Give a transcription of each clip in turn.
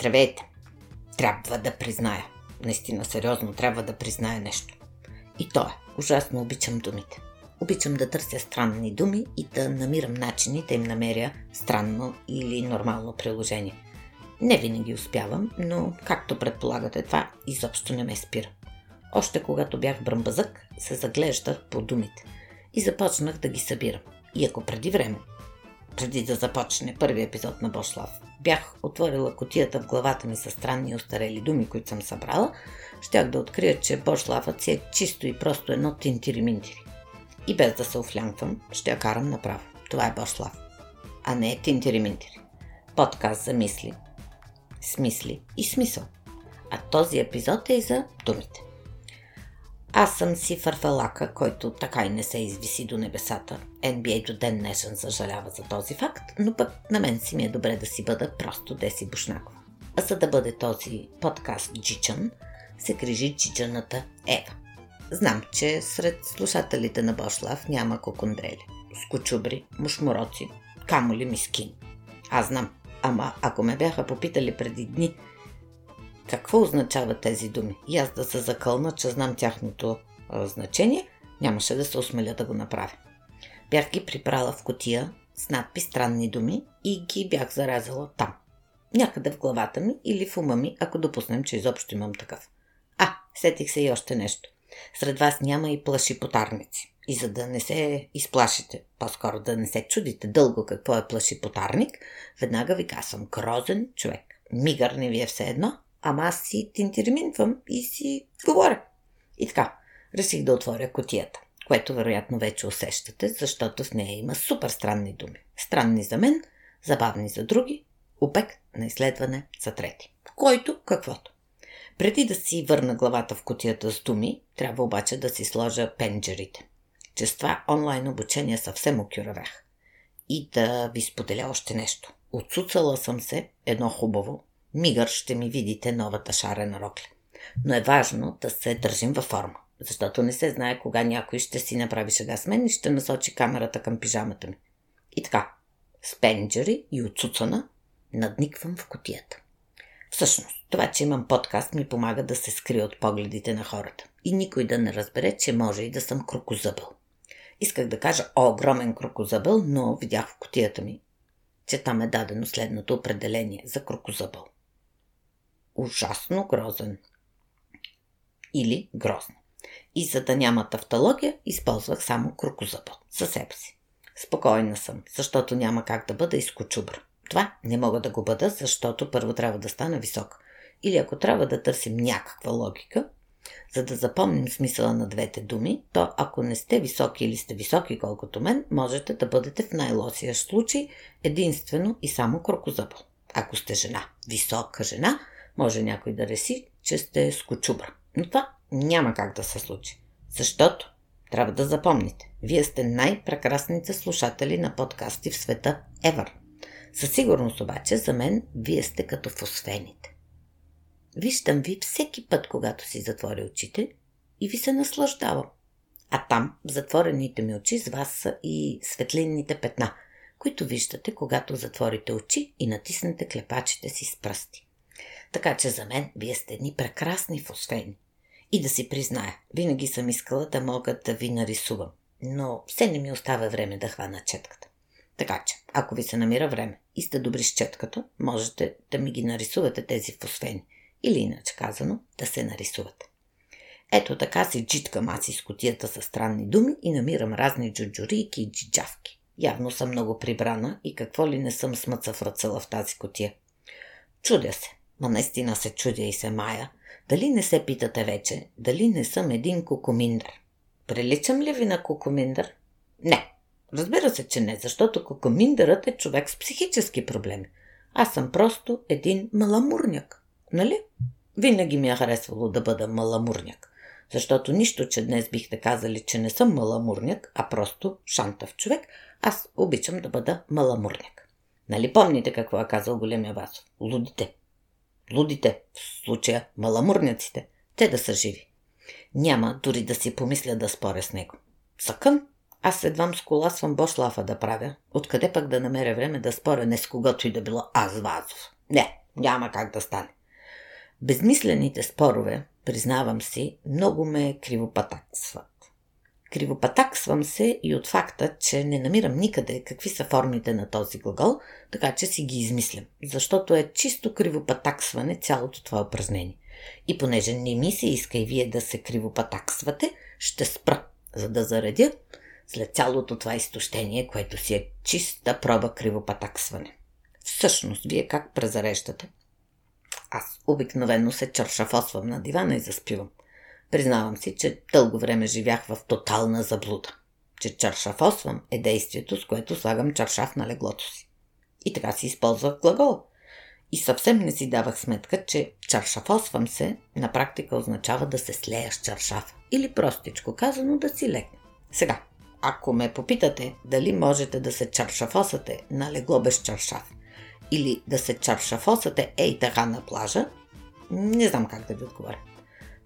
Здравейте! Трябва да призная. Наистина, сериозно, трябва да призная нещо. И то е. Ужасно обичам думите. Обичам да търся странни думи и да намирам начини да им намеря странно или нормално приложение. Не винаги успявам, но, както предполагате, това изобщо не ме спира. Още когато бях бръмбазък, се заглеждах по думите и започнах да ги събирам. И ако преди време преди да започне първи епизод на Бошлав. Бях отворила котията в главата ми с странни и остарели думи, които съм събрала, щях да открия, че Бошлавът си е чисто и просто едно тинтири-минтири. И без да се офлянквам, ще я карам направо. Това е Бошлав. А не тинтири-минтири. Подкаст за мисли, смисли и смисъл. А този епизод е и за думите. Аз съм си фарфалака, който така и не се извиси до небесата. NBA до ден днешен съжалява за този факт, но пък на мен си ми е добре да си бъда просто Деси Бушнакова. А за да бъде този подкаст джичан, се крижи джичаната Ева. Знам, че сред слушателите на Бошлав няма кокондрели, скочубри, мушмороци, камо ли мискин. Аз знам, ама ако ме бяха попитали преди дни какво означават тези думи? И аз да се закълна, че знам тяхното а, значение, нямаше да се осмеля да го направя. Бях ги припрала в котия с надпис странни думи и ги бях заразила там. Някъде в главата ми или в ума ми, ако допуснем, че изобщо имам такъв. А, сетих се и още нещо. Сред вас няма и плашипотарници. И за да не се изплашите, по-скоро да не се чудите дълго какво е плашипотарник, веднага ви казвам грозен човек. Мигър не ви е все едно, ама аз си тинтириминвам и си говоря. И така, реших да отворя котията, което вероятно вече усещате, защото в нея има супер странни думи. Странни за мен, забавни за други, обект на изследване за трети. Който каквото. Преди да си върна главата в котията с думи, трябва обаче да си сложа пенджерите. Че с това онлайн обучение съвсем окюравях. И да ви споделя още нещо. Отсуцала съм се едно хубаво мигър ще ми видите новата шарена рокля. Но е важно да се държим във форма, защото не се знае кога някой ще си направи шега с мен и ще насочи камерата към пижамата ми. И така, с пенджери и отсуцана надниквам в котията. Всъщност, това, че имам подкаст, ми помага да се скрия от погледите на хората. И никой да не разбере, че може и да съм крокозъбъл. Исках да кажа огромен крокозъбъл, но видях в котията ми, че там е дадено следното определение за крокозъбъл ужасно грозен. Или грозно. И за да няма тавтология, използвах само крокозъбъл със себе си. Спокойна съм, защото няма как да бъда изкочубра. Това не мога да го бъда, защото първо трябва да стана висок. Или ако трябва да търсим някаква логика, за да запомним смисъла на двете думи, то ако не сте високи или сте високи колкото мен, можете да бъдете в най-лосия случай единствено и само крокозъбъл. Ако сте жена, висока жена, може някой да реси, че сте скочубра. Но това няма как да се случи. Защото трябва да запомните, вие сте най-прекрасните слушатели на подкасти в света ever. Със сигурност обаче за мен вие сте като фосфените. Виждам ви всеки път, когато си затворя очите и ви се наслаждавам. А там, в затворените ми очи, с вас са и светлинните петна, които виждате, когато затворите очи и натиснете клепачите си с пръсти. Така че за мен вие сте едни прекрасни фосфени. И да си призная, винаги съм искала да мога да ви нарисувам, но все не ми остава време да хвана четката. Така че, ако ви се намира време и сте добри с четката, можете да ми ги нарисувате тези фосфени. Или иначе казано, да се нарисувате. Ето така си джиткам аз из котията с странни думи и намирам разни джуджурийки и джиджавки. Явно съм много прибрана и какво ли не съм смъцав в тази котия. Чудя се, Ма наистина се чудя и се мая. Дали не се питате вече, дали не съм един кукуминдър? Приличам ли ви на кукуминдър? Не. Разбира се, че не, защото кукуминдърът е човек с психически проблеми. Аз съм просто един маламурняк. Нали? Винаги ми е харесвало да бъда маламурняк. Защото нищо, че днес бихте казали, че не съм маламурняк, а просто шантав човек, аз обичам да бъда маламурняк. Нали помните какво е казал големия Васов? Лудите лудите, в случая маламурняците, те да са живи. Няма дори да си помисля да споря с него. Съкън, аз едвам сколасвам бошлафа да правя. Откъде пък да намеря време да споря не с когото и да било аз Вазов? Не, Няма как да стане. Безмислените спорове, признавам си, много ме кривопатаксват. Кривопатаксвам се и от факта, че не намирам никъде какви са формите на този глагол, така че си ги измислям, защото е чисто кривопатаксване цялото това упражнение. И понеже не ми се иска и вие да се кривопатаксвате, ще спра, за да заредя след цялото това изтощение, което си е чиста проба кривопатаксване. Всъщност, вие как презареждате? Аз обикновено се чаршафосвам на дивана и заспивам. Признавам си, че дълго време живях в тотална заблуда. Че чаршафосвам е действието, с което слагам чаршаф на леглото си. И така си използвах глагола. И съвсем не си давах сметка, че чаршафосвам се на практика означава да се слея с чаршаф. Или простичко казано да си легне. Сега, ако ме попитате дали можете да се чаршафосате на легло без чаршаф или да се чаршафосате ей така на плажа, не знам как да ви отговоря.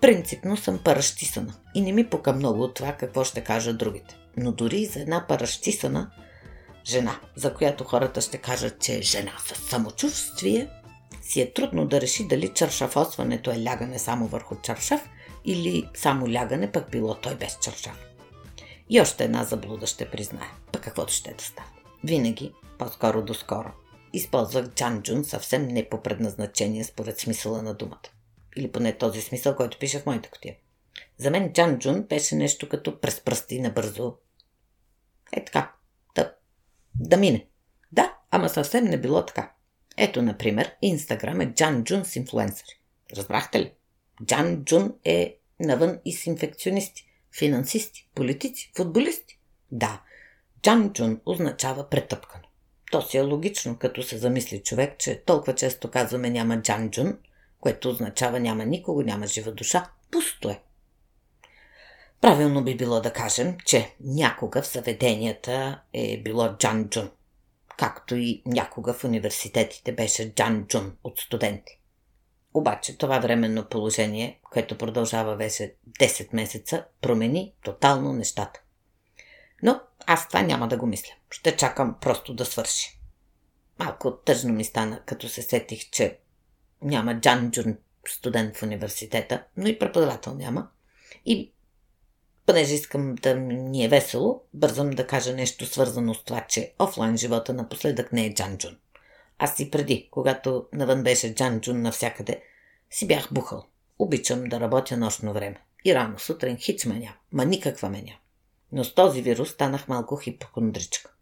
Принципно съм паращисана и не ми пука много от това какво ще кажат другите. Но дори за една паращисана жена, за която хората ще кажат, че е жена с самочувствие, си е трудно да реши дали чаршафосването е лягане само върху чаршаф или само лягане, пък било той без чаршаф. И още една заблуда ще призная, пък каквото ще да става. Винаги, по-скоро доскоро, използвах джанджун съвсем не по предназначение според смисъла на думата. Или поне този смисъл, който пише в моята котия. За мен джанджун беше нещо като през пръсти набързо. Е така, да, да мине. Да, ама съвсем не било така. Ето, например, Инстаграм е Джан Джун с инфлуенсъри. Разбрахте ли? Джан Джун е навън и с инфекционисти, финансисти, политици, футболисти. Да, Джан Джун означава претъпкано. То си е логично, като се замисли човек, че толкова често казваме няма Джан Джун, което означава няма никого, няма жива душа. Пусто е. Правилно би било да кажем, че някога в заведенията е било Джан Джун, както и някога в университетите беше Джан Джун от студенти. Обаче това временно положение, което продължава вече 10 месеца, промени тотално нещата. Но аз това няма да го мисля. Ще чакам просто да свърши. Малко тъжно ми стана, като се сетих, че няма Джан Джун студент в университета, но и преподавател няма. И понеже искам да ми е весело, бързам да кажа нещо свързано с това, че офлайн живота напоследък не е Джан Джун. Аз и преди, когато навън беше Джан Джун навсякъде, си бях бухал. Обичам да работя нощно време. И рано сутрин хич ме няма, ма никаква ме няма. Но с този вирус станах малко хипохондричка.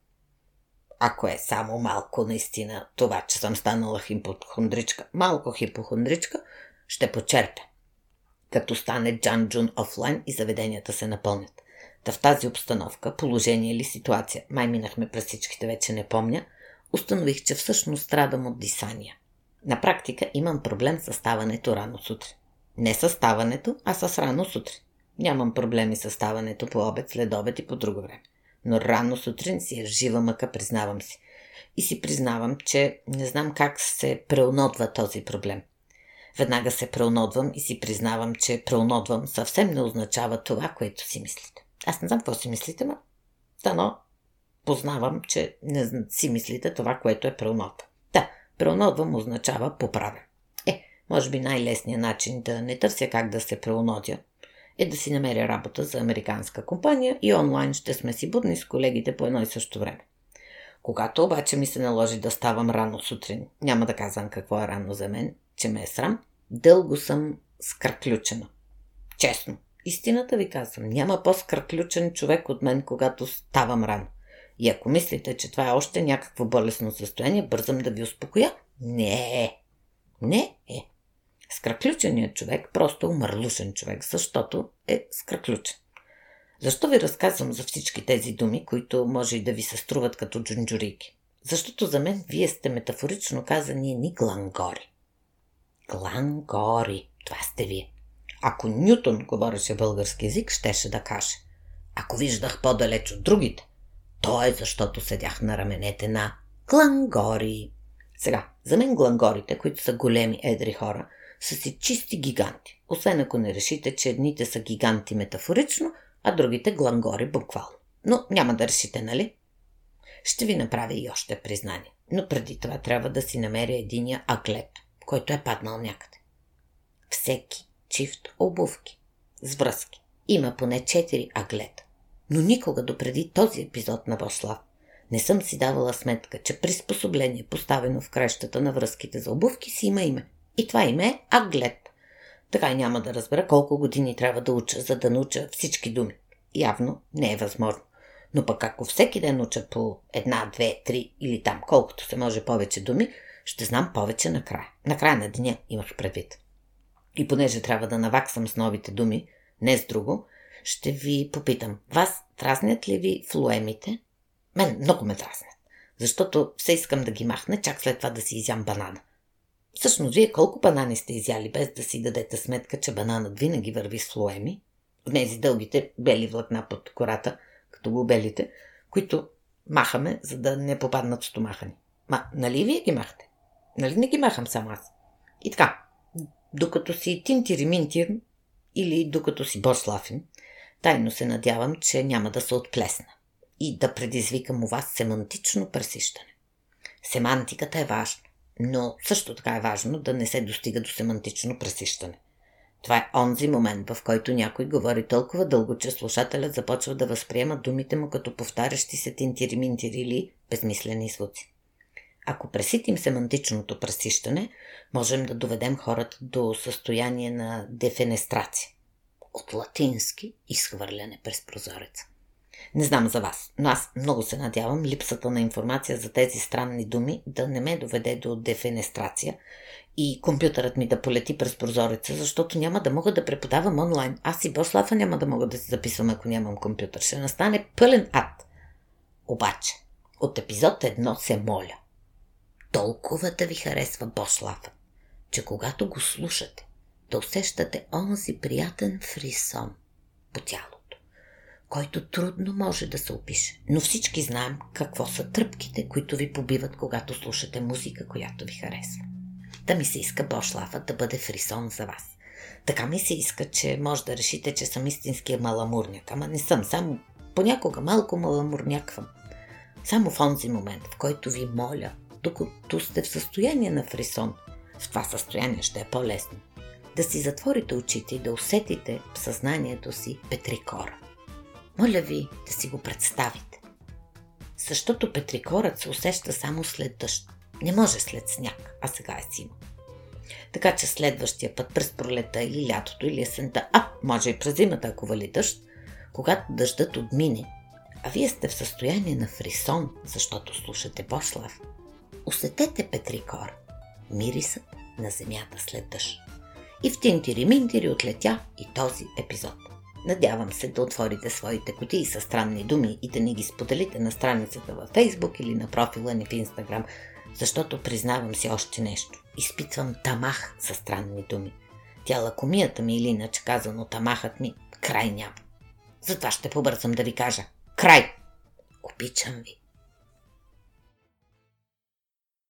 Ако е само малко наистина това, че съм станала хипохондричка, малко хипохондричка, ще почерпя. Като стане Джан Джун офлайн и заведенията се напълнят. Та в тази обстановка, положение или ситуация, май минахме през всичките, вече не помня, установих, че всъщност страдам от дисания. На практика имам проблем с ставането рано сутрин. Не с ставането, а с рано сутрин. Нямам проблеми с ставането по обед, след обед и по друго време. Но рано сутрин си е жива мъка, признавам си. И си признавам, че не знам как се преонодва този проблем. Веднага се преонодвам и си признавам, че преонодвам съвсем не означава това, което си мислите. Аз не знам какво си мислите, но дано познавам, че не си мислите това, което е преонодва. Да, преонодвам означава поправя. Е, може би най-лесният начин да не търся как да се преонодя е да си намеря работа за американска компания и онлайн ще сме си будни с колегите по едно и също време. Когато обаче ми се наложи да ставам рано сутрин, няма да казвам какво е рано за мен, че ме е срам, дълго съм скърключена. Честно, истината ви казвам, няма по-скърключен човек от мен, когато ставам рано. И ако мислите, че това е още някакво болесно състояние, бързам да ви успокоя. Не е. Не Скръключеният човек просто умърлушен човек, защото е скръключен. Защо ви разказвам за всички тези думи, които може и да ви се струват като джунджурики? Защото за мен вие сте метафорично казани ни глангори. Глангори, това сте вие. Ако Нютон говореше български язик, щеше да каже. Ако виждах по-далеч от другите, то е защото седях на раменете на глангори. Сега, за мен глангорите, които са големи едри хора, са си чисти гиганти. Освен ако не решите, че едните са гиганти метафорично, а другите глангори буквално. Но няма да решите, нали? Ще ви направя и още признание. Но преди това трябва да си намеря единия аклеп. който е паднал някъде. Всеки чифт обувки с връзки има поне 4 аглета. Но никога допреди този епизод на Бослав не съм си давала сметка, че приспособление, поставено в кращата на връзките за обувки, си има име. И това име е Аглет. Така и няма да разбера колко години трябва да уча, за да науча всички думи. Явно не е възможно. Но пък ако всеки ден уча по една, две, три или там колкото се може повече думи, ще знам повече накрая. Накрая на деня имах предвид. И понеже трябва да наваксам с новите думи, не с друго, ще ви попитам. Вас тразнят ли ви флуемите? Мен много ме дразнят. Защото все искам да ги махна, чак след това да си изям банана. Всъщност, вие колко банани сте изяли, без да си дадете сметка, че бананът винаги върви с флуеми? Внези дългите бели влакна под кората, като го белите, които махаме, за да не попаднат в стомаха ни. Ма, нали вие ги махате? Нали не ги махам само аз? И така, докато си тинтири-минтир или докато си бошлафен, тайно се надявам, че няма да се отплесна и да предизвикам у вас семантично пресищане. Семантиката е важна, но също така е важно да не се достига до семантично пресищане. Това е онзи момент, в който някой говори толкова дълго, че слушателят започва да възприема думите му като повтарящи се тинтири-минтири или безмислени звуци. Ако преситим семантичното пресищане, можем да доведем хората до състояние на дефенестрация. От латински изхвърляне през прозореца. Не знам за вас, но аз много се надявам липсата на информация за тези странни думи да не ме доведе до дефенестрация и компютърът ми да полети през прозореца, защото няма да мога да преподавам онлайн. Аз и Бошлафа няма да мога да си записвам, ако нямам компютър. Ще настане пълен ад. Обаче, от епизод едно се моля. Толкова да ви харесва Бошлафа, че когато го слушате, да усещате онзи приятен фрисон по тяло който трудно може да се опише. Но всички знаем какво са тръпките, които ви побиват, когато слушате музика, която ви харесва. Да ми се иска Бошлафа да бъде фрисон за вас. Така ми се иска, че може да решите, че съм истинския маламурняк. Ама не съм, само понякога малко маламурняквам. Само в онзи момент, в който ви моля, докато сте в състояние на фрисон, в това състояние ще е по-лесно, да си затворите очите и да усетите в съзнанието си Петрикора. Моля ви да си го представите. Защото петрикорът се усеща само след дъжд. Не може след сняг, а сега е зима. Така че следващия път през пролета или лятото или есента, а може и през зимата, ако вали дъжд, когато дъждът отмине, а вие сте в състояние на фрисон, защото слушате Бошлав, усетете Петрикор, мирисът на земята след дъжд. И в тинтири-минтири отлетя и този епизод. Надявам се да отворите своите кутии с странни думи и да ни ги споделите на страницата във Facebook или на профила ни в Instagram, защото признавам си още нещо. Изпитвам тамах с странни думи. Тя лакомията ми или иначе казано тамахът ми край няма. Затова ще побързам да ви кажа. Край! Обичам ви.